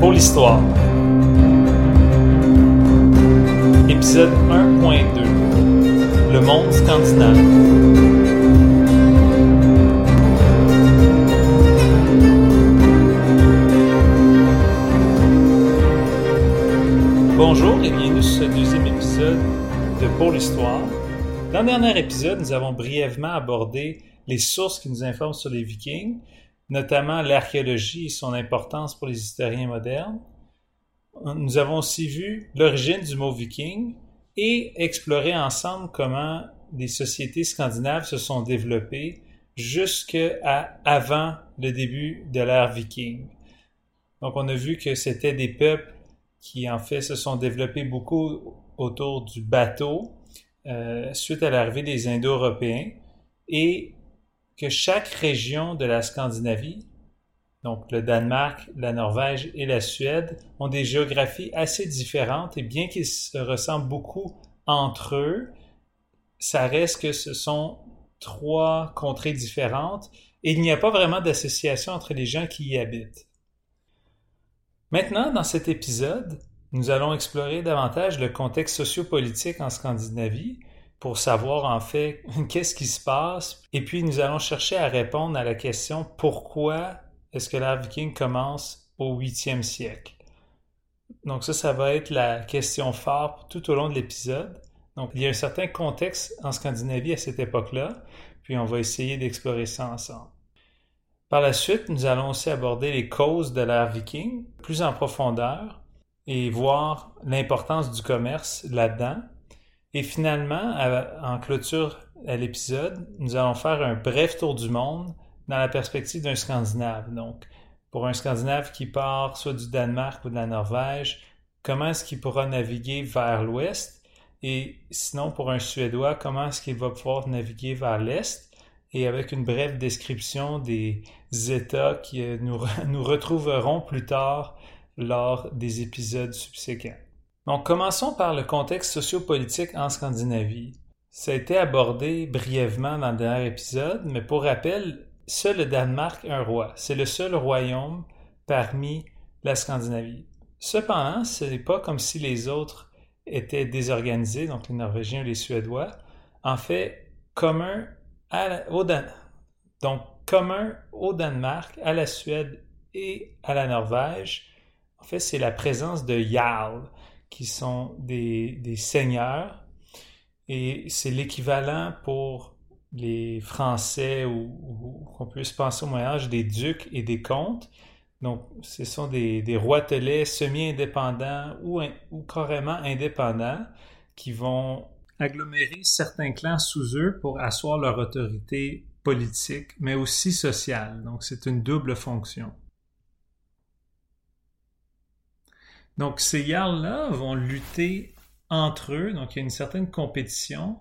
pour l'histoire. Épisode 1.2 Le monde scandinave. Bonjour et bienvenue sur ce deuxième épisode de Pour l'Histoire. Dans le dernier épisode, nous avons brièvement abordé les sources qui nous informent sur les Vikings, notamment l'archéologie et son importance pour les historiens modernes. Nous avons aussi vu l'origine du mot viking et exploré ensemble comment les sociétés scandinaves se sont développées jusqu'à avant le début de l'ère viking. Donc on a vu que c'était des peuples qui en fait se sont développés beaucoup autour du bateau euh, suite à l'arrivée des Indo-Européens et que chaque région de la Scandinavie, donc le Danemark, la Norvège et la Suède, ont des géographies assez différentes et bien qu'ils se ressemblent beaucoup entre eux, ça reste que ce sont trois contrées différentes et il n'y a pas vraiment d'association entre les gens qui y habitent. Maintenant, dans cet épisode, nous allons explorer davantage le contexte sociopolitique en Scandinavie pour savoir en fait qu'est-ce qui se passe. Et puis nous allons chercher à répondre à la question pourquoi est-ce que l'ère viking commence au 8e siècle? Donc ça, ça va être la question phare tout au long de l'épisode. Donc il y a un certain contexte en Scandinavie à cette époque-là, puis on va essayer d'explorer ça ensemble. Par la suite, nous allons aussi aborder les causes de l'ère viking plus en profondeur et voir l'importance du commerce là-dedans. Et finalement, en clôture à l'épisode, nous allons faire un bref tour du monde dans la perspective d'un Scandinave. Donc, pour un Scandinave qui part soit du Danemark ou de la Norvège, comment est-ce qu'il pourra naviguer vers l'ouest? Et sinon, pour un Suédois, comment est-ce qu'il va pouvoir naviguer vers l'est? Et avec une brève description des États qui euh, nous, nous retrouverons plus tard lors des épisodes subséquents. Donc, commençons par le contexte sociopolitique en Scandinavie. Ça a été abordé brièvement dans le dernier épisode, mais pour rappel, seul le Danemark a un roi. C'est le seul royaume parmi la Scandinavie. Cependant, ce n'est pas comme si les autres étaient désorganisés, donc les Norvégiens ou les Suédois. En fait, commun au commun au Danemark, à la Suède et à la Norvège, en fait, c'est la présence de Jarl qui sont des, seigneurs. Et c'est l'équivalent pour les Français ou, qu'on puisse penser au Moyen-Âge des ducs et des comtes. Donc, ce sont des, des roitelets semi-indépendants ou, ou carrément indépendants qui vont agglomérer certains clans sous eux pour asseoir leur autorité politique, mais aussi sociale. Donc, c'est une double fonction. Donc, ces Jarls-là vont lutter entre eux, donc il y a une certaine compétition.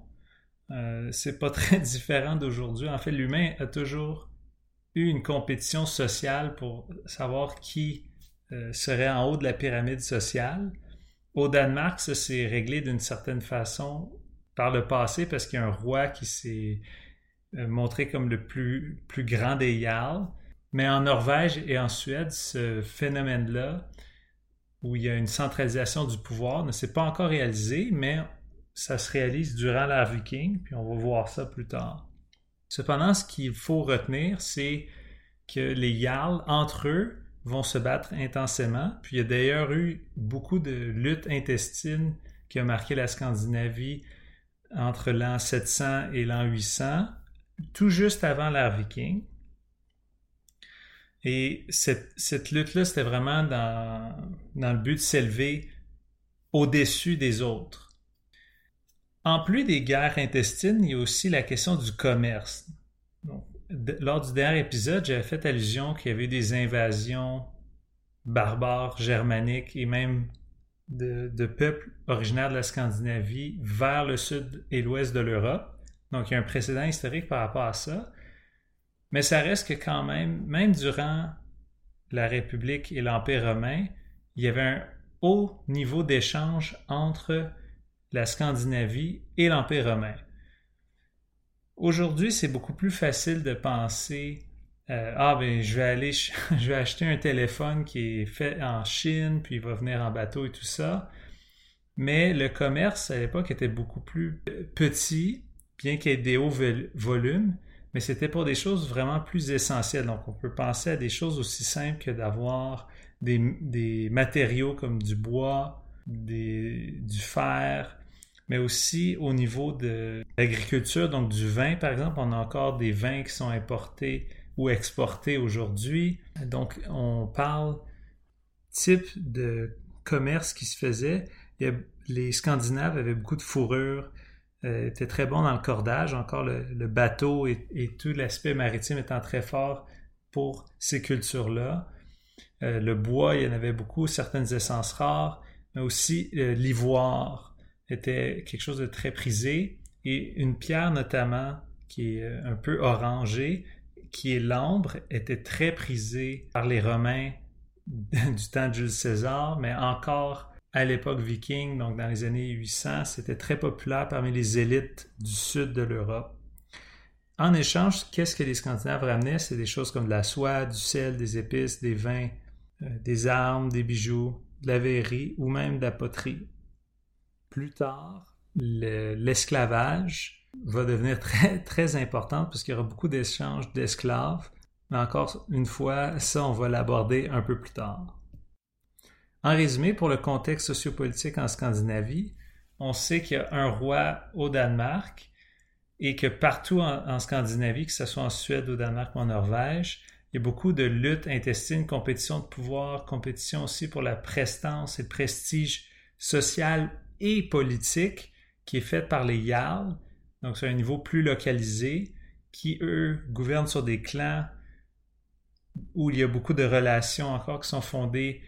Euh, c'est pas très différent d'aujourd'hui. En fait, l'humain a toujours eu une compétition sociale pour savoir qui euh, serait en haut de la pyramide sociale. Au Danemark, ça s'est réglé d'une certaine façon par le passé parce qu'il y a un roi qui s'est euh, montré comme le plus, plus grand des Jarls. Mais en Norvège et en Suède, ce phénomène-là où il y a une centralisation du pouvoir ne s'est pas encore réalisé, mais ça se réalise durant l'ère viking, puis on va voir ça plus tard. Cependant, ce qu'il faut retenir, c'est que les Jarls, entre eux, vont se battre intensément. Puis il y a d'ailleurs eu beaucoup de luttes intestines qui ont marqué la Scandinavie entre l'an 700 et l'an 800, tout juste avant l'ère viking. Et cette, lutte-là, c'était vraiment dans, le but de s'élever au-dessus des autres. En plus des guerres intestines, il y a aussi la question du commerce. lors du dernier épisode, j'avais fait allusion qu'il y avait des invasions barbares, germaniques et même de, de, peuples originaires de la Scandinavie vers le sud et l'ouest de l'Europe. Donc, il y a un précédent historique par rapport à ça. Mais ça reste que quand même, même durant la République et l'Empire romain, il y avait un haut niveau d'échange entre la Scandinavie et l'Empire romain. Aujourd'hui, c'est beaucoup plus facile de penser euh, ah ben je vais aller je vais acheter un téléphone qui est fait en Chine puis il va venir en bateau et tout ça mais le commerce à l'époque était beaucoup plus petit bien qu'il y ait des hauts volumes mais c'était pour des choses vraiment plus essentielles donc on peut penser à des choses aussi simples que d'avoir des, des, matériaux comme du bois du fer mais aussi au niveau de l'agriculture donc du vin par exemple on a encore des vins qui sont importés ou exporté aujourd'hui. Donc, on parle type de commerce qui se faisait. les Scandinaves avaient beaucoup de fourrure, euh, étaient très bons dans le cordage. Encore le, bateau et, tout l'aspect maritime étant très fort pour ces cultures-là. Euh, le bois, il y en avait beaucoup, certaines essences rares, mais aussi euh, l'ivoire était quelque chose de très prisé. Et une pierre notamment qui est un peu orangée, qui est l'ambre, était très prisé par les Romains du temps de Jules César, mais encore à l'époque viking, donc dans les années 800, c'était très populaire parmi les élites du sud de l'Europe. En échange, qu'est-ce que les Scandinaves ramenaient? C'est des choses comme de la soie, du sel, des épices, des vins, euh, des armes, des bijoux, de la verrerie ou même de la poterie. Plus tard, l'esclavage va devenir très, très importante parce qu'il y aura beaucoup d'échanges d'esclaves. Mais encore une fois, ça, on va l'aborder un peu plus tard. En résumé, pour le contexte sociopolitique en Scandinavie, on sait qu'il y a un roi au Danemark et que partout en, Scandinavie, que ce soit en Suède, au Danemark ou en Norvège, il y a beaucoup de luttes intestines, compétition de pouvoir, compétition aussi pour la prestance et le prestige social et politique qui est faite par les Jarls donc c'est un niveau plus localisé, qui, eux, gouvernent sur des clans où il y a beaucoup de relations encore qui sont fondées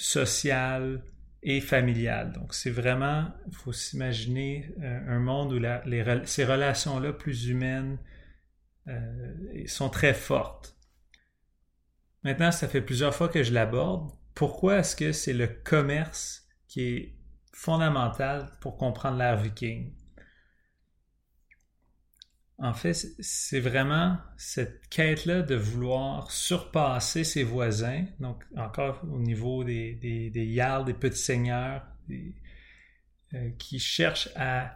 sociales et familiales. Donc c'est vraiment, il faut s'imaginer euh, un monde où ces relations-là plus humaines euh, sont très fortes. Maintenant, ça fait plusieurs fois que je l'aborde. Pourquoi est-ce que c'est le commerce qui est fondamental pour comprendre l'ère viking? En fait, c'est vraiment cette quête-là de vouloir surpasser ses voisins, donc encore au niveau des, des, des des petits seigneurs, euh, qui cherchent à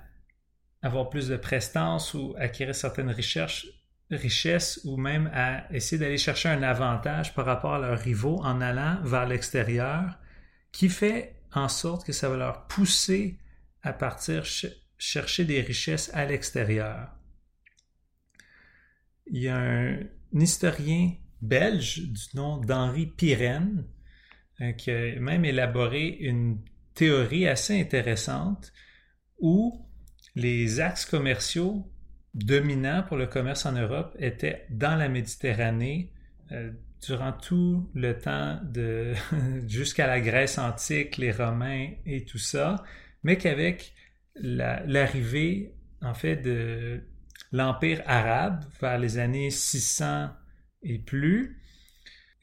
avoir plus de prestance ou acquérir certaines richesses ou même à essayer d'aller chercher un avantage par rapport à leurs rivaux en allant vers l'extérieur, qui fait en sorte que ça va leur pousser à partir chercher des richesses à l'extérieur il y a un, historien belge du nom d'Henri Pirenne euh, qui a même élaboré une théorie assez intéressante où les axes commerciaux dominants pour le commerce en Europe étaient dans la Méditerranée euh, durant tout le temps de jusqu'à la Grèce antique, les Romains et tout ça, mais qu'avec l'arrivée en fait de l'Empire arabe vers les années 600 et plus,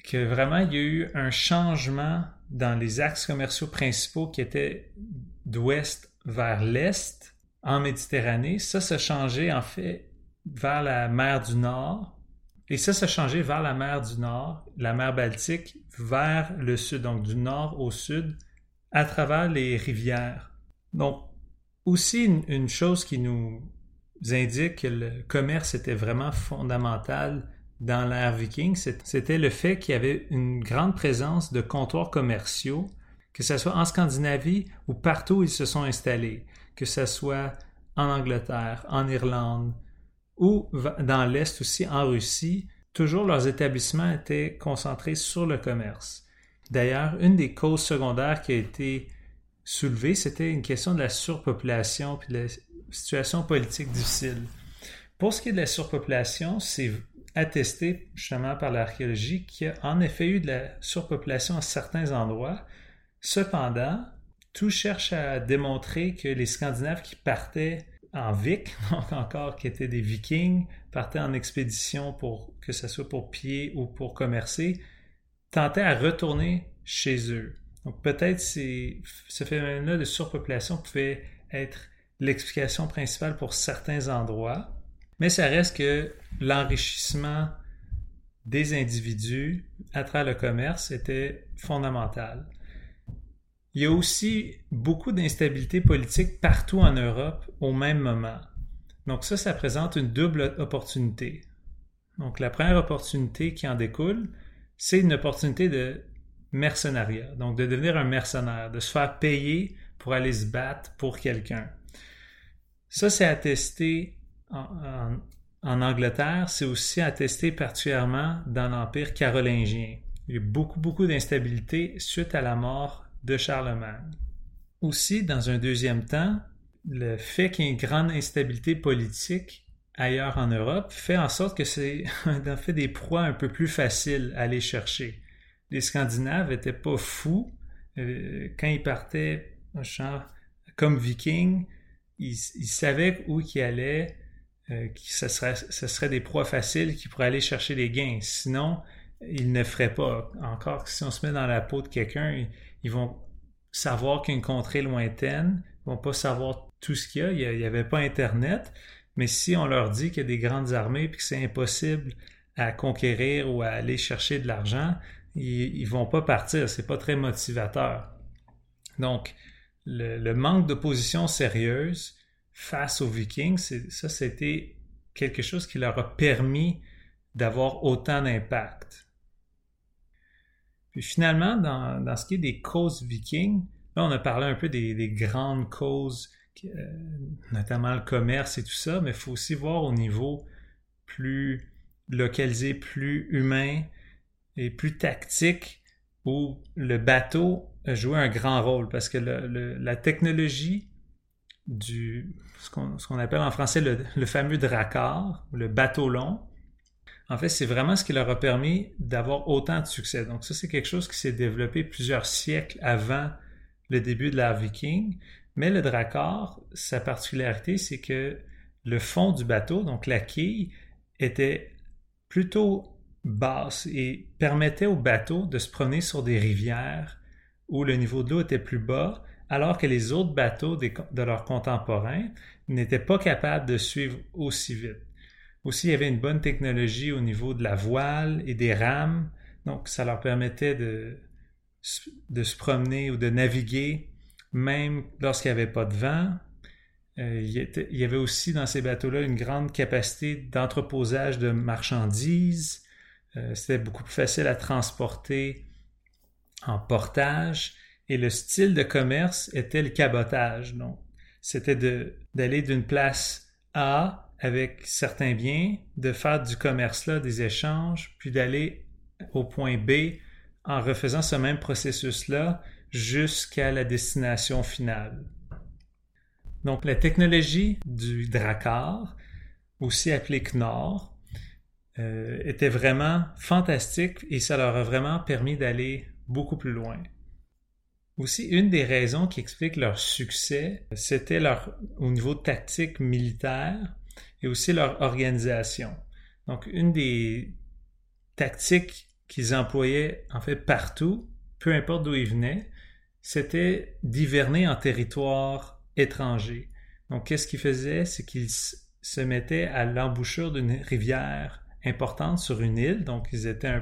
que vraiment il y a eu un changement dans les axes commerciaux principaux qui étaient d'ouest vers l'est en Méditerranée. Ça s'est changé en fait vers la mer du Nord. Et ça s'est changé vers la mer du Nord, la mer Baltique, vers le sud, donc du nord au sud, à travers les rivières. Donc, aussi une chose qui nous indique que le commerce était vraiment fondamental dans l'ère viking, c'était le fait qu'il y avait une grande présence de comptoirs commerciaux, que ce soit en Scandinavie ou partout où ils se sont installés, que ce soit en Angleterre, en Irlande ou dans l'Est aussi, en Russie, toujours leurs établissements étaient concentrés sur le commerce. D'ailleurs, une des causes secondaires qui a été soulevée, c'était une question de la surpopulation de la situation politique difficile. Pour ce qui est de la surpopulation, c'est attesté justement par l'archéologie qu'il y a en effet eu de la surpopulation à certains endroits. Cependant, tout cherche à démontrer que les Scandinaves qui partaient en Vic, donc encore qui étaient des Vikings, partaient en expédition pour que ce soit pour pied ou pour commercer, tentaient à retourner chez eux. Donc peut-être ce phénomène-là de surpopulation pouvait être l'explication principale pour certains endroits, mais ça reste que l'enrichissement des individus à travers le commerce était fondamentale. Il y a aussi beaucoup d'instabilité politique partout en Europe au même moment. Donc ça, ça présente une double opportunité. Donc la première opportunité qui en découle, c'est une opportunité de mercenariat, donc de devenir un mercenaire, de se faire payer pour aller se battre pour quelqu'un. Ça, c'est attesté en, Angleterre, c'est aussi attesté particulièrement dans l'Empire carolingien. Il y a beaucoup, beaucoup d'instabilité suite à la mort de Charlemagne. Aussi, dans un deuxième temps, le fait qu'il y ait une grande instabilité politique ailleurs en Europe fait en sorte que c'est en fait des proies un peu plus faciles à aller chercher. Les Scandinaves n'étaient pas fous. Euh, quand ils partaient comme vikings, ils, savaient où ils allaient, euh, que ce serait, ce serait des proies faciles qui pourraient aller chercher des gains. Sinon, ils ne feraient pas. Encore, si on se met dans la peau de quelqu'un, ils vont savoir qu'une contrée lointaine, ils vont pas savoir tout ce qu'il y a. Il n'y avait pas Internet. Mais si on leur dit qu'il y a des grandes armées et que c'est impossible à conquérir ou à aller chercher de l'argent, ils, ne vont pas partir. C'est pas très motivateur. Donc, le, manque de position sérieuse face aux Vikings, ça, c'était quelque chose qui leur a permis d'avoir autant d'impact. Puis finalement, dans, ce qui est des causes vikings, là, on a parlé un peu des, grandes causes, euh, notamment le commerce et tout ça, mais il faut aussi voir au niveau plus localisé, plus humain et plus tactique, où le bateau joué un grand rôle parce que la technologie du ce qu'on appelle en français le, fameux dracar, le bateau long, en fait, c'est vraiment ce qui leur a permis d'avoir autant de succès. Donc ça, c'est quelque chose qui s'est développé plusieurs siècles avant le début de l'ère viking. Mais le drakkar, sa particularité, c'est que le fond du bateau, donc la quille, était plutôt basse et permettait au bateau de se promener sur des rivières où le niveau de l'eau était plus bas, alors que les autres bateaux de leurs contemporains n'étaient pas capables de suivre aussi vite. Aussi, il y avait une bonne technologie au niveau de la voile et des rames. Donc, ça leur permettait de, se promener ou de naviguer même lorsqu'il n'y avait pas de vent. Euh, il, y avait aussi dans ces bateaux-là une grande capacité d'entreposage de marchandises. Euh, c'était beaucoup plus facile à transporter en portage. Et le style de commerce était le cabotage. Donc, c'était d'aller d'une place A avec certains biens, de faire du commerce là, des échanges, puis d'aller au point B en refaisant ce même processus-là jusqu'à la destination finale. Donc la technologie du Drakkar, aussi appelé Knorr, euh, était vraiment fantastique et ça leur a vraiment permis d'aller beaucoup plus loin. Aussi, une des raisons qui explique leur succès, c'était leur, au niveau tactique militaire, et aussi leur organisation. Donc, une des tactiques qu'ils employaient en fait partout, peu importe d'où ils venaient, c'était d'hiverner en territoire étranger. Donc, qu'est-ce qu'ils faisaient? C'est qu'ils se mettaient à l'embouchure d'une rivière importante sur une île. Donc, ils étaient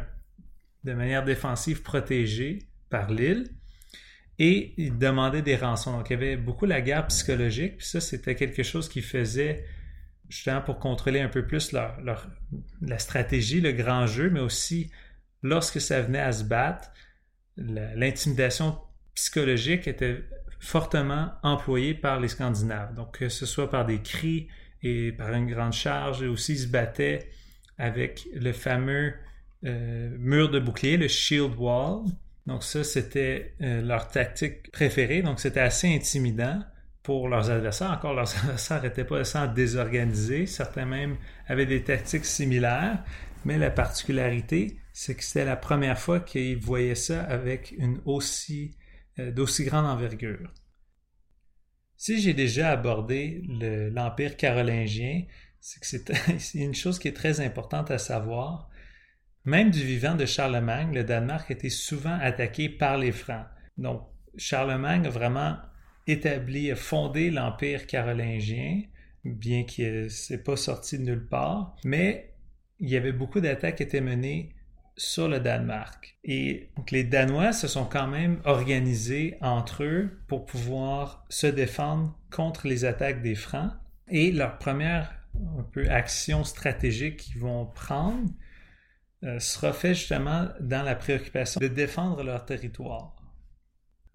de manière défensive protégés par l'île. Et ils demandaient des rançons. Donc, il y avait beaucoup la guerre psychologique. Puis ça, c'était quelque chose qui faisait justement pour contrôler un peu plus la stratégie, le grand jeu, mais aussi lorsque ça venait à se battre, l'intimidation psychologique était fortement employée par les Scandinaves. Donc, que ce soit par des cris et par une grande charge, et aussi ils se battaient avec le fameux euh, mur de bouclier, le shield wall. Donc ça, c'était euh, leur tactique préférée. Donc c'était assez intimidant pour leurs adversaires. Encore, leurs adversaires n'étaient pas sans désorganisés. Certains même avaient des tactiques similaires. Mais la particularité, c'est que c'était la première fois qu'ils voyaient ça avec une aussi, euh, d'aussi grande envergure. Si j'ai déjà abordé l'Empire carolingien, c'est que c'est une chose qui est très importante à savoir. Même du vivant de Charlemagne, le Danemark été souvent attaqué par les Francs. Donc, Charlemagne a vraiment établi, a fondé l'Empire carolingien, bien qu'il ne s'est pas sorti de nulle part. Mais il y avait beaucoup d'attaques qui étaient menées sur le Danemark. Et donc, les Danois se sont quand même organisés entre eux pour pouvoir se défendre contre les attaques des Francs. Et leur première un peu, action stratégique qu'ils vont prendre sera fait justement dans la préoccupation de défendre leur territoire.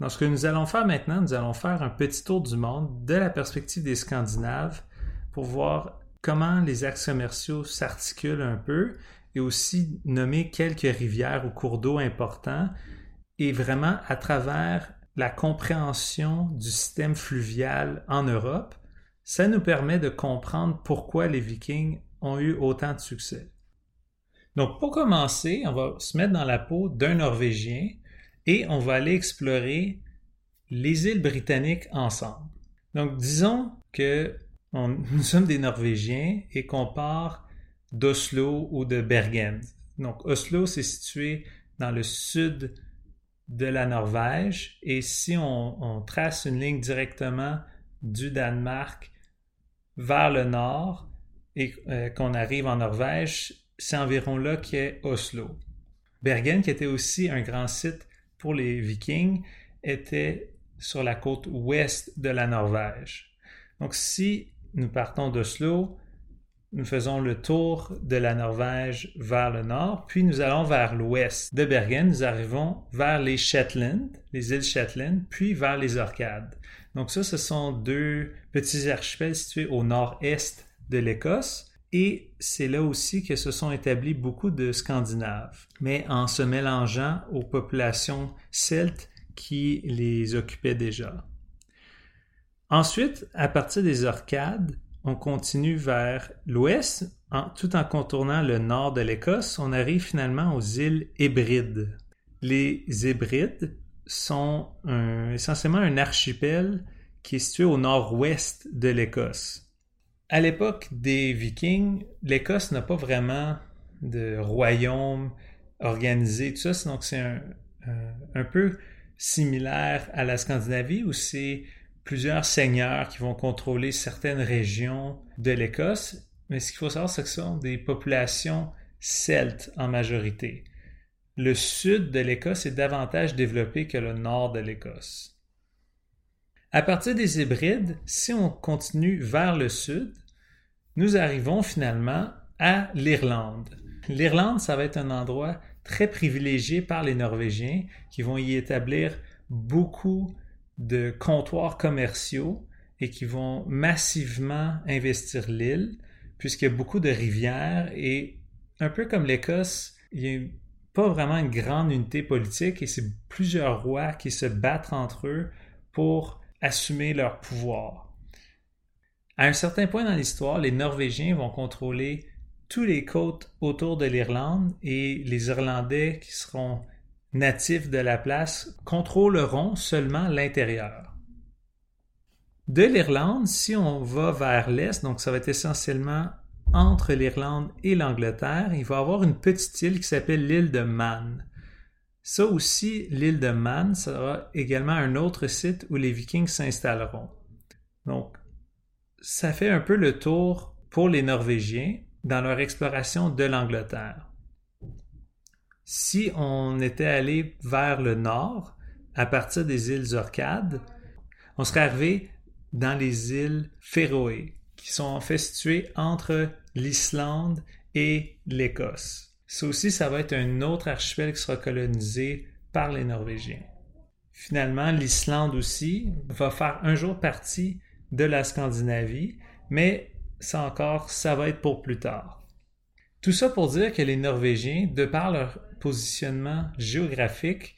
Donc, ce que nous allons faire maintenant, nous allons faire un petit tour du monde de la perspective des Scandinaves pour voir comment les axes commerciaux s'articulent un peu et aussi nommer quelques rivières ou cours d'eau importants et vraiment à travers la compréhension du système fluvial en Europe, ça nous permet de comprendre pourquoi les Vikings ont eu autant de succès. Donc pour commencer, on va se mettre dans la peau d'un Norvégien et on va aller explorer les îles britanniques ensemble. Donc disons que nous sommes des Norvégiens et qu'on part d'Oslo ou de Bergen. Donc Oslo, c'est situé dans le sud de la Norvège et si on, trace une ligne directement du Danemark vers le nord et euh, qu'on arrive en Norvège, c'est environ là qu'est Oslo. Bergen, qui était aussi un grand site pour les Vikings, était sur la côte ouest de la Norvège. Donc si nous partons d'Oslo, nous faisons le tour de la Norvège vers le nord, puis nous allons vers l'ouest de Bergen, nous arrivons vers les Shetland, les îles Shetland, puis vers les Orcades. Donc ça, ce sont deux petits archipels situés au nord-est de l'Écosse. Et c'est là aussi que se sont établis beaucoup de Scandinaves, mais en se mélangeant aux populations celtes qui les occupaient déjà. Ensuite, à partir des Orcades, on continue vers l'ouest, tout en contournant le nord de l'Écosse, on arrive finalement aux îles Hébrides. Les Hébrides sont essentiellement un archipel qui est situé au nord-ouest de l'Écosse. À l'époque des Vikings, l'Écosse n'a pas vraiment de royaume organisé, tout ça, donc c'est un, un, peu similaire à la Scandinavie où c'est plusieurs seigneurs qui vont contrôler certaines régions de l'Écosse, mais ce qu'il faut savoir, c'est que ce sont des populations celtes en majorité. Le sud de l'Écosse est davantage développé que le nord de l'Écosse. À partir des Hébrides, si on continue vers le sud, nous arrivons finalement à l'Irlande. L'Irlande, ça va être un endroit très privilégié par les Norvégiens qui vont y établir beaucoup de comptoirs commerciaux et qui vont massivement investir l'île, puisqu'il y a beaucoup de rivières et un peu comme l'Écosse, il n'y a pas vraiment une grande unité politique et c'est plusieurs rois qui se battent entre eux pour assumer leur pouvoir. À un certain point dans l'histoire, les Norvégiens vont contrôler tous les côtes autour de l'Irlande et les Irlandais qui seront natifs de la place contrôleront seulement l'intérieur. De l'Irlande, si on va vers l'est, donc ça va être essentiellement entre l'Irlande et l'Angleterre, il va y avoir une petite île qui s'appelle l'île de Man. Ça aussi, l'île de Man sera également un autre site où les Vikings s'installeront. Donc, ça fait un peu le tour pour les Norvégiens dans leur exploration de l'Angleterre. Si on était allé vers le nord, à partir des îles Orcades, on serait arrivé dans les îles Féroé, qui sont en fait situées entre l'Islande et l'Écosse. Ça aussi, ça va être un autre archipel qui sera colonisé par les Norvégiens. Finalement, l'Islande aussi va faire un jour partie de la Scandinavie, mais ça encore, ça va être pour plus tard. Tout ça pour dire que les Norvégiens, de par leur positionnement géographique,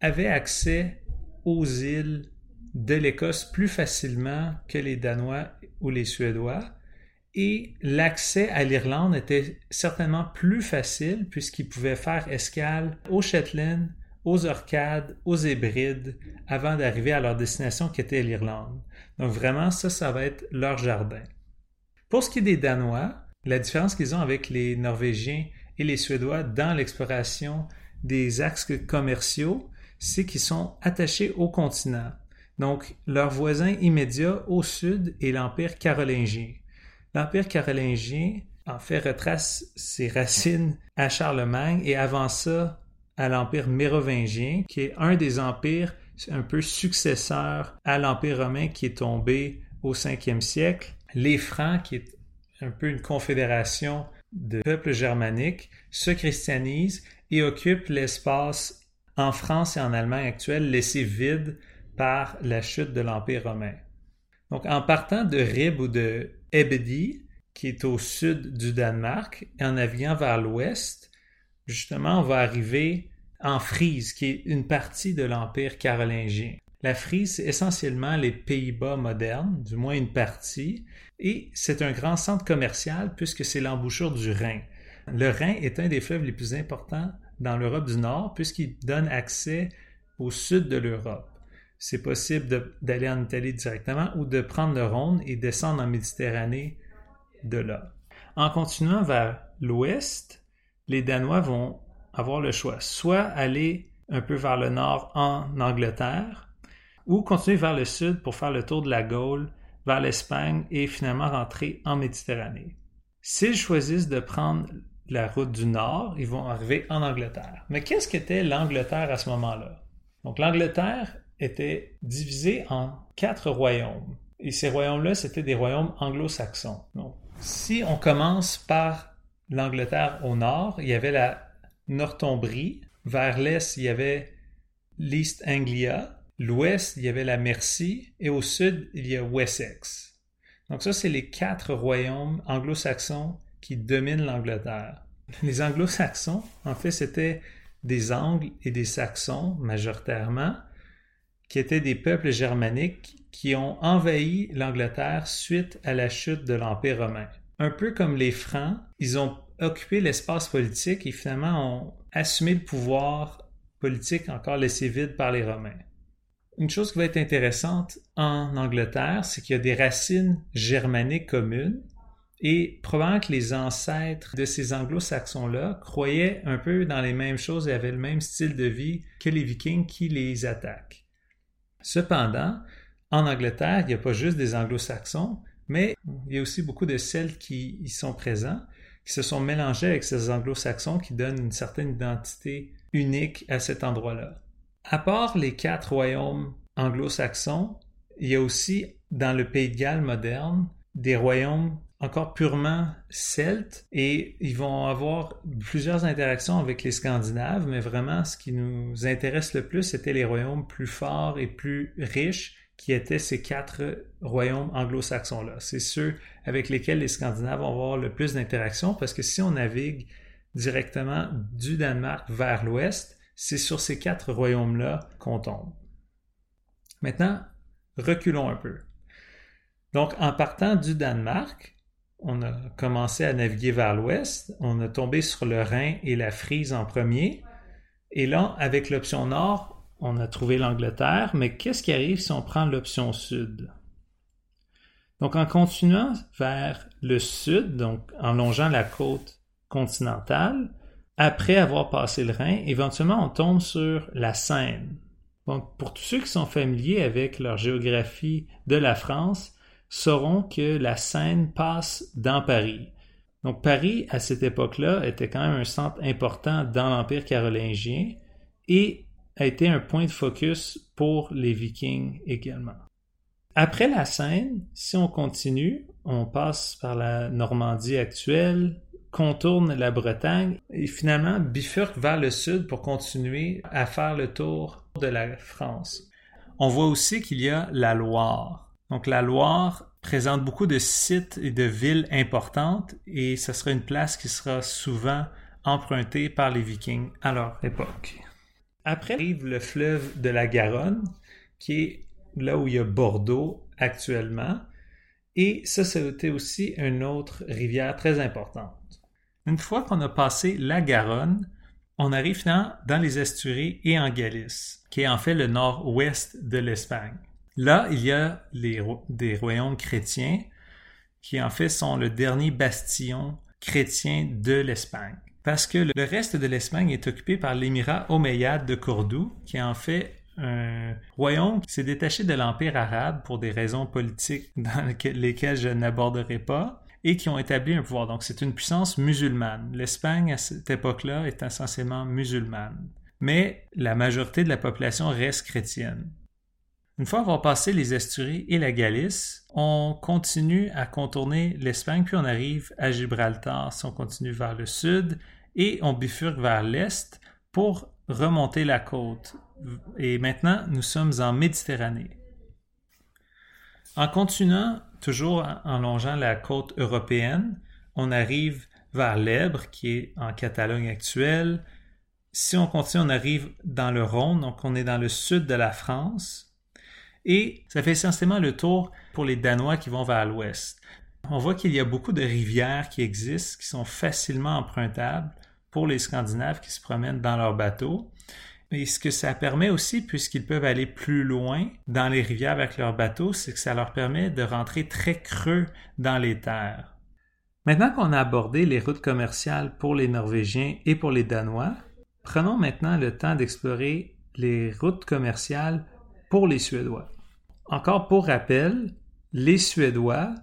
avaient accès aux îles de l'Écosse plus facilement que les Danois ou les Suédois, et l'accès à l'Irlande était certainement plus facile puisqu'ils pouvaient faire escale aux Shetland, aux Orcades, aux Hébrides avant d'arriver à leur destination qui était l'Irlande. Donc vraiment, ça, ça va être leur jardin. Pour ce qui est des Danois, la différence qu'ils ont avec les Norvégiens et les Suédois dans l'exploration des axes commerciaux, c'est qu'ils sont attachés au continent. Donc, leur voisin immédiat au sud est l'Empire carolingien. L'Empire carolingien en fait, retrace ses racines à Charlemagne et avant ça à l'Empire mérovingien, qui est un des empires un peu successeurs à l'Empire romain qui est tombé au 5e siècle. Les Francs, qui est un peu une confédération de peuples germaniques, se christianisent et occupent l'espace en France et en Allemagne actuelle laissé vide par la chute de l'Empire romain. Donc, en partant de Rib ou de Ebedi, qui est au sud du Danemark, et en naviguant vers l'ouest, justement, on va arriver en Frise, qui est une partie de l'Empire carolingien. La Frise, c'est essentiellement les Pays-Bas modernes, du moins une partie, et c'est un grand centre commercial puisque c'est l'embouchure du Rhin. Le Rhin est un des fleuves les plus importants dans l'Europe du Nord puisqu'il donne accès au sud de l'Europe. C'est possible d'aller en Italie directement ou de prendre le Rhône et descendre en Méditerranée de là. En continuant vers l'ouest, les Danois vont avoir le choix, soit aller un peu vers le nord en Angleterre, ou continuer vers le sud pour faire le tour de la Gaule, vers l'Espagne et finalement rentrer en Méditerranée. S'ils choisissent de prendre la route du nord, ils vont arriver en Angleterre. Mais qu'est-ce qu'était l'Angleterre à ce moment-là? Donc l'Angleterre était divisée en quatre royaumes. Et ces royaumes-là, c'était des royaumes anglo-saxons. Si on commence par l'Angleterre au nord, il y avait la Northumbrie. Vers l'est, il y avait l'East Anglia. L'ouest, il y avait la Mercie. Et au sud, il y a Wessex. Donc ça, c'est les quatre royaumes anglo-saxons qui dominent l'Angleterre. Les anglo-saxons, en fait, c'était des Angles et des Saxons majoritairement, qui étaient des peuples germaniques qui ont envahi l'Angleterre suite à la chute de l'Empire romain. Un peu comme les Francs, ils ont occupé l'espace politique et finalement ont assumé le pouvoir politique encore laissé vide par les Romains. Une chose qui va être intéressante en Angleterre, c'est qu'il y a des racines germaniques communes et probablement que les ancêtres de ces anglo-saxons-là croyaient un peu dans les mêmes choses et avaient le même style de vie que les vikings qui les attaquent. Cependant, en Angleterre, il n'y a pas juste des anglo-saxons, mais il y a aussi beaucoup de Celtes qui y sont présents, qui se sont mélangés avec ces anglo-saxons qui donnent une certaine identité unique à cet endroit-là. À part les quatre royaumes anglo-saxons, il y a aussi dans le pays de Galles moderne des royaumes encore purement celtes et ils vont avoir plusieurs interactions avec les Scandinaves, mais vraiment ce qui nous intéresse le plus, c'était les royaumes plus forts et plus riches qui étaient ces quatre royaumes anglo-saxons-là. C'est ceux avec lesquels les Scandinaves vont avoir le plus d'interactions parce que si on navigue directement du Danemark vers l'ouest, c'est sur ces quatre royaumes-là qu'on tombe. Maintenant, reculons un peu. Donc, en partant du Danemark, on a commencé à naviguer vers l'ouest, on a tombé sur le Rhin et la Frise en premier, et là, avec l'option nord, on a trouvé l'Angleterre, mais qu'est-ce qui arrive si on prend l'option sud? Donc, en continuant vers le sud, donc en longeant la côte continentale, après avoir passé le Rhin, éventuellement, on tombe sur la Seine. Donc, pour tous ceux qui sont familiers avec leur géographie de la France, sauront que la Seine passe dans Paris. Donc Paris, à cette époque-là, était quand même un centre important dans l'Empire carolingien et a été un point de focus pour les Vikings également. Après la Seine, si on continue, on passe par la Normandie actuelle, contourne la Bretagne et finalement bifurque vers le sud pour continuer à faire le tour de la France. On voit aussi qu'il y a la Loire. Donc la Loire présente beaucoup de sites et de villes importantes et ce sera une place qui sera souvent empruntée par les Vikings à leur époque. Après arrive le fleuve de la Garonne, qui est là où il y a Bordeaux actuellement, et ça, c'était aussi une autre rivière très importante. Une fois qu'on a passé la Garonne, on arrive finalement dans les estuaires et en Galice, qui est en fait le nord-ouest de l'Espagne. Là, il y a des royaumes chrétiens qui en fait sont le dernier bastion chrétien de l'Espagne. Parce que le reste de l'Espagne est occupé par l'émirat omeyyade de Cordoue, qui est en fait un royaume qui s'est détaché de l'Empire arabe pour des raisons politiques dans lesquelles je n'aborderai pas, et qui ont établi un pouvoir. Donc c'est une puissance musulmane. L'Espagne à cette époque-là est essentiellement musulmane. Mais la majorité de la population reste chrétienne. Une fois avoir passé les Asturies et la Galice, on continue à contourner l'Espagne, puis on arrive à Gibraltar si on continue vers le sud, et on bifurque vers l'est pour remonter la côte. Et maintenant, nous sommes en Méditerranée. En continuant, toujours en longeant la côte européenne, on arrive vers l'Ebre, qui est en Catalogne actuelle. Si on continue, on arrive dans le Rhône, donc on est dans le sud de la France. Et ça fait essentiellement le tour pour les Danois qui vont vers l'ouest. On voit qu'il y a beaucoup de rivières qui existent, qui sont facilement empruntables pour les Scandinaves qui se promènent dans leurs bateaux. Et ce que ça permet aussi, puisqu'ils peuvent aller plus loin dans les rivières avec leurs bateaux, c'est que ça leur permet de rentrer très creux dans les terres. Maintenant qu'on a abordé les routes commerciales pour les Norvégiens et pour les Danois, prenons maintenant le temps d'explorer les routes commerciales pour les Suédois. Encore pour rappel, les Suédois,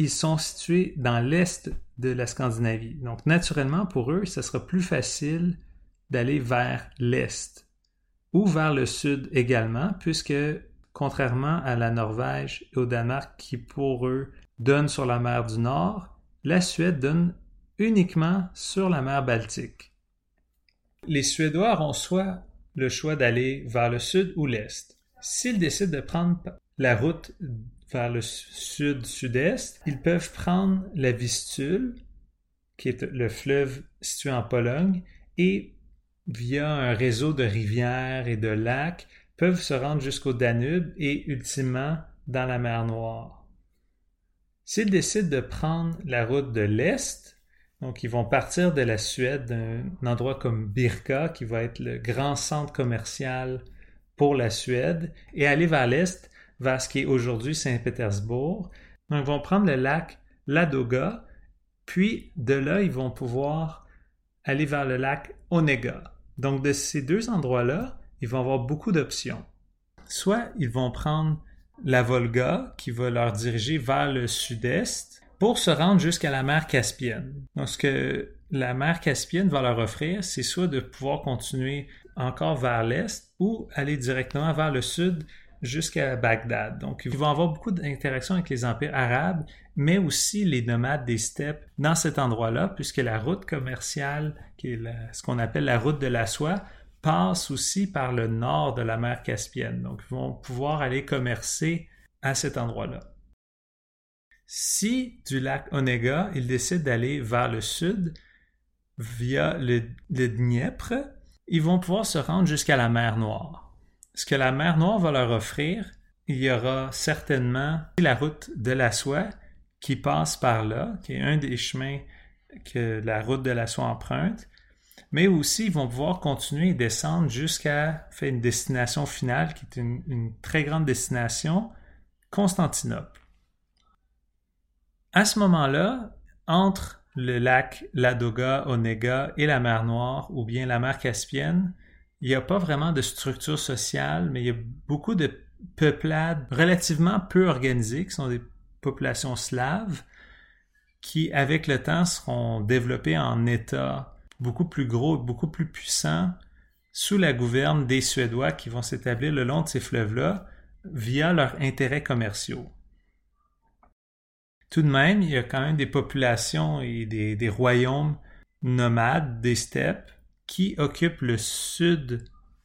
ils sont situés dans l'est de la Scandinavie. Donc naturellement, pour eux, ce sera plus facile d'aller vers l'est ou vers le sud également, puisque contrairement à la Norvège et au Danemark qui pour eux donnent sur la mer du Nord, la Suède donne uniquement sur la mer Baltique. Les Suédois auront soit le choix d'aller vers le sud ou l'est. S'ils décident de prendre la route vers le sud-sud-est, ils peuvent prendre la Vistule, qui est le fleuve situé en Pologne, et via un réseau de rivières et de lacs, peuvent se rendre jusqu'au Danube et ultimement dans la mer Noire. S'ils décident de prendre la route de l'Est, donc ils vont partir de la Suède, d'un endroit comme Birka, qui va être le grand centre commercial pour la Suède, et aller vers l'Est, vers ce qui est aujourd'hui Saint-Pétersbourg. Donc ils vont prendre le lac Ladoga, puis de là, ils vont pouvoir aller vers le lac Onega. Donc, de ces deux endroits-là, ils vont avoir beaucoup d'options. Soit ils vont prendre la Volga qui va leur diriger vers le sud-est pour se rendre jusqu'à la mer Caspienne. Donc, ce que la mer Caspienne va leur offrir, c'est soit de pouvoir continuer encore vers l'est ou aller directement vers le sud jusqu'à Bagdad. Donc, ils vont avoir beaucoup d'interactions avec les empires arabes, mais aussi les nomades des steppes dans cet endroit-là, puisque la route commerciale, ce qu'on appelle la route de la soie, passe aussi par le nord de la mer Caspienne. Donc, ils vont pouvoir aller commercer à cet endroit-là. Si du lac Onega, ils décident d'aller vers le sud via le, le Dniepr, ils vont pouvoir se rendre jusqu'à la mer Noire ce que la mer Noire va leur offrir, il y aura certainement la route de la soie qui passe par là, qui est un des chemins que la route de la soie emprunte, mais aussi ils vont pouvoir continuer et descendre jusqu'à une destination finale qui est une très grande destination, Constantinople. À ce moment-là, entre le lac Ladoga, Onega et la mer Noire, ou bien la mer Caspienne, il n'y a pas vraiment de structure sociale, mais il y a beaucoup de peuplades relativement peu organisées, qui sont des populations slaves, qui, avec le temps, seront développées en États beaucoup plus gros beaucoup plus puissants sous la gouverne des Suédois qui vont s'établir le long de ces fleuves-là via leurs intérêts commerciaux. Tout de même, il y a quand même des populations et des, royaumes nomades des steppes qui occupe le sud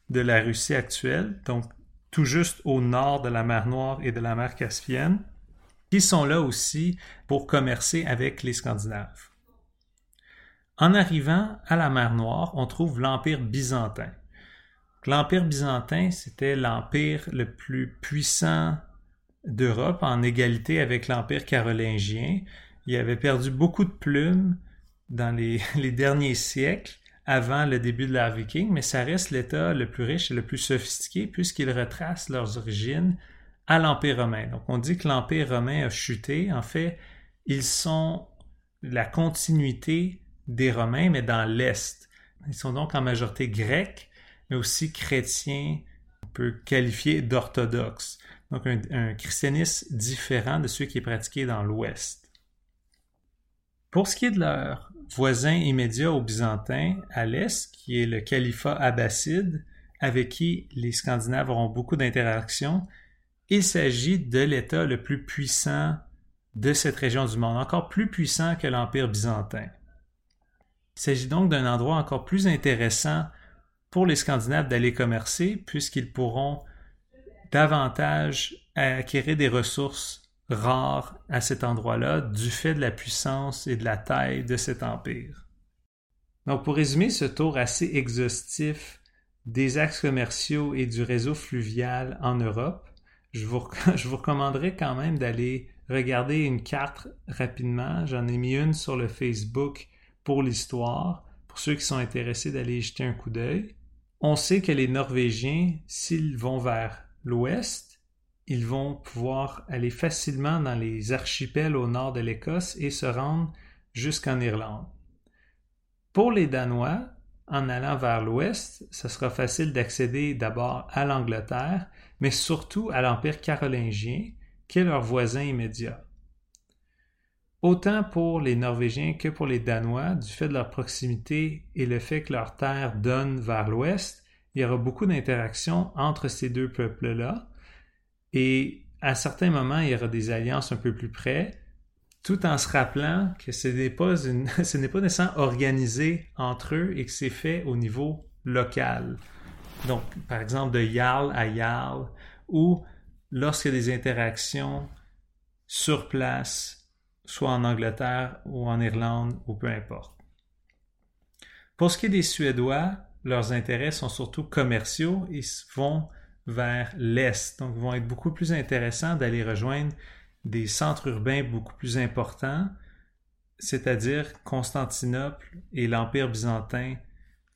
de la Russie actuelle, donc tout juste au nord de la mer Noire et de la mer Caspienne, qui sont là aussi pour commercer avec les Scandinaves. En arrivant à la mer Noire, on trouve l'Empire byzantin. L'Empire byzantin, c'était l'empire le plus puissant d'Europe en égalité avec l'Empire carolingien. Il avait perdu beaucoup de plumes dans les, derniers siècles avant le début de l'ère viking, mais ça reste l'État le plus riche et le plus sophistiqué puisqu'ils retracent leurs origines à l'Empire romain. Donc on dit que l'Empire romain a chuté. En fait, ils sont la continuité des Romains, mais dans l'Est. Ils sont donc en majorité grecs, mais aussi chrétiens, on peut qualifier d'orthodoxes. Donc un, christianisme différent de celui qui est pratiqué dans l'Ouest. Pour ce qui est de leur voisin immédiat aux Byzantins, à l'est, qui est le califat abbasside, avec qui les Scandinaves auront beaucoup d'interactions, il s'agit de l'État le plus puissant de cette région du monde, encore plus puissant que l'Empire byzantin. Il s'agit donc d'un endroit encore plus intéressant pour les Scandinaves d'aller commercer, puisqu'ils pourront davantage acquérir des ressources rares à cet endroit-là du fait de la puissance et de la taille de cet empire. Donc pour résumer ce tour assez exhaustif des axes commerciaux et du réseau fluvial en Europe, je vous, je vous recommanderais quand même d'aller regarder une carte rapidement. J'en ai mis une sur le Facebook pour l'histoire, pour ceux qui sont intéressés d'aller jeter un coup d'œil. On sait que les Norvégiens, s'ils vont vers l'ouest, ils vont pouvoir aller facilement dans les archipels au nord de l'Écosse et se rendre jusqu'en Irlande. Pour les Danois, en allant vers l'ouest, ce sera facile d'accéder d'abord à l'Angleterre, mais surtout à l'Empire carolingien, qui est leur voisin immédiat. Autant pour les Norvégiens que pour les Danois, du fait de leur proximité et le fait que leur terre donne vers l'ouest, il y aura beaucoup d'interactions entre ces deux peuples-là, et à certains moments, il y aura des alliances un peu plus près, tout en se rappelant que ce n'est pas, ce n'est pas nécessairement organisé entre eux et que c'est fait au niveau local. Donc, par exemple, de Jarl à Jarl, ou lorsqu'il y a des interactions sur place, soit en Angleterre ou en Irlande, ou peu importe. Pour ce qui est des Suédois, leurs intérêts sont surtout commerciaux et vont vers l'est. Donc, vont être beaucoup plus intéressants d'aller rejoindre des centres urbains beaucoup plus importants, c'est-à-dire Constantinople et l'Empire byzantin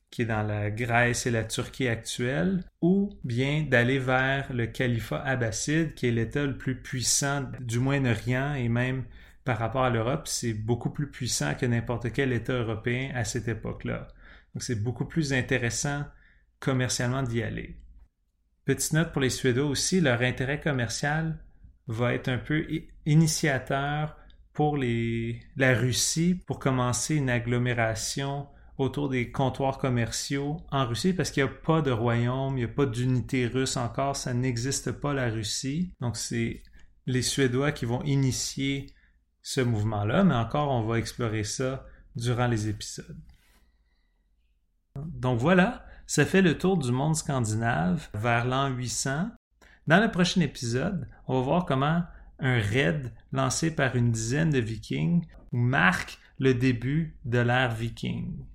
qui est dans la Grèce et la Turquie actuelle, ou bien d'aller vers le califat abbasside, qui est l'État le plus puissant du Moyen-Orient et même par rapport à l'Europe, c'est beaucoup plus puissant que n'importe quel État européen à cette époque-là. Donc c'est beaucoup plus intéressant commercialement d'y aller. Petite note pour les Suédois aussi, leur intérêt commercial va être un peu initiateur pour la Russie pour commencer une agglomération autour des comptoirs commerciaux en Russie parce qu'il n'y a pas de royaume, il n'y a pas d'unité russe encore, ça n'existe pas la Russie. Donc c'est les Suédois qui vont initier ce mouvement-là, mais encore on va explorer ça durant les épisodes. Donc voilà, ça fait le tour du monde scandinave vers l'an 800. Dans le prochain épisode, on va voir comment un raid lancé par une dizaine de vikings marque le début de l'ère viking.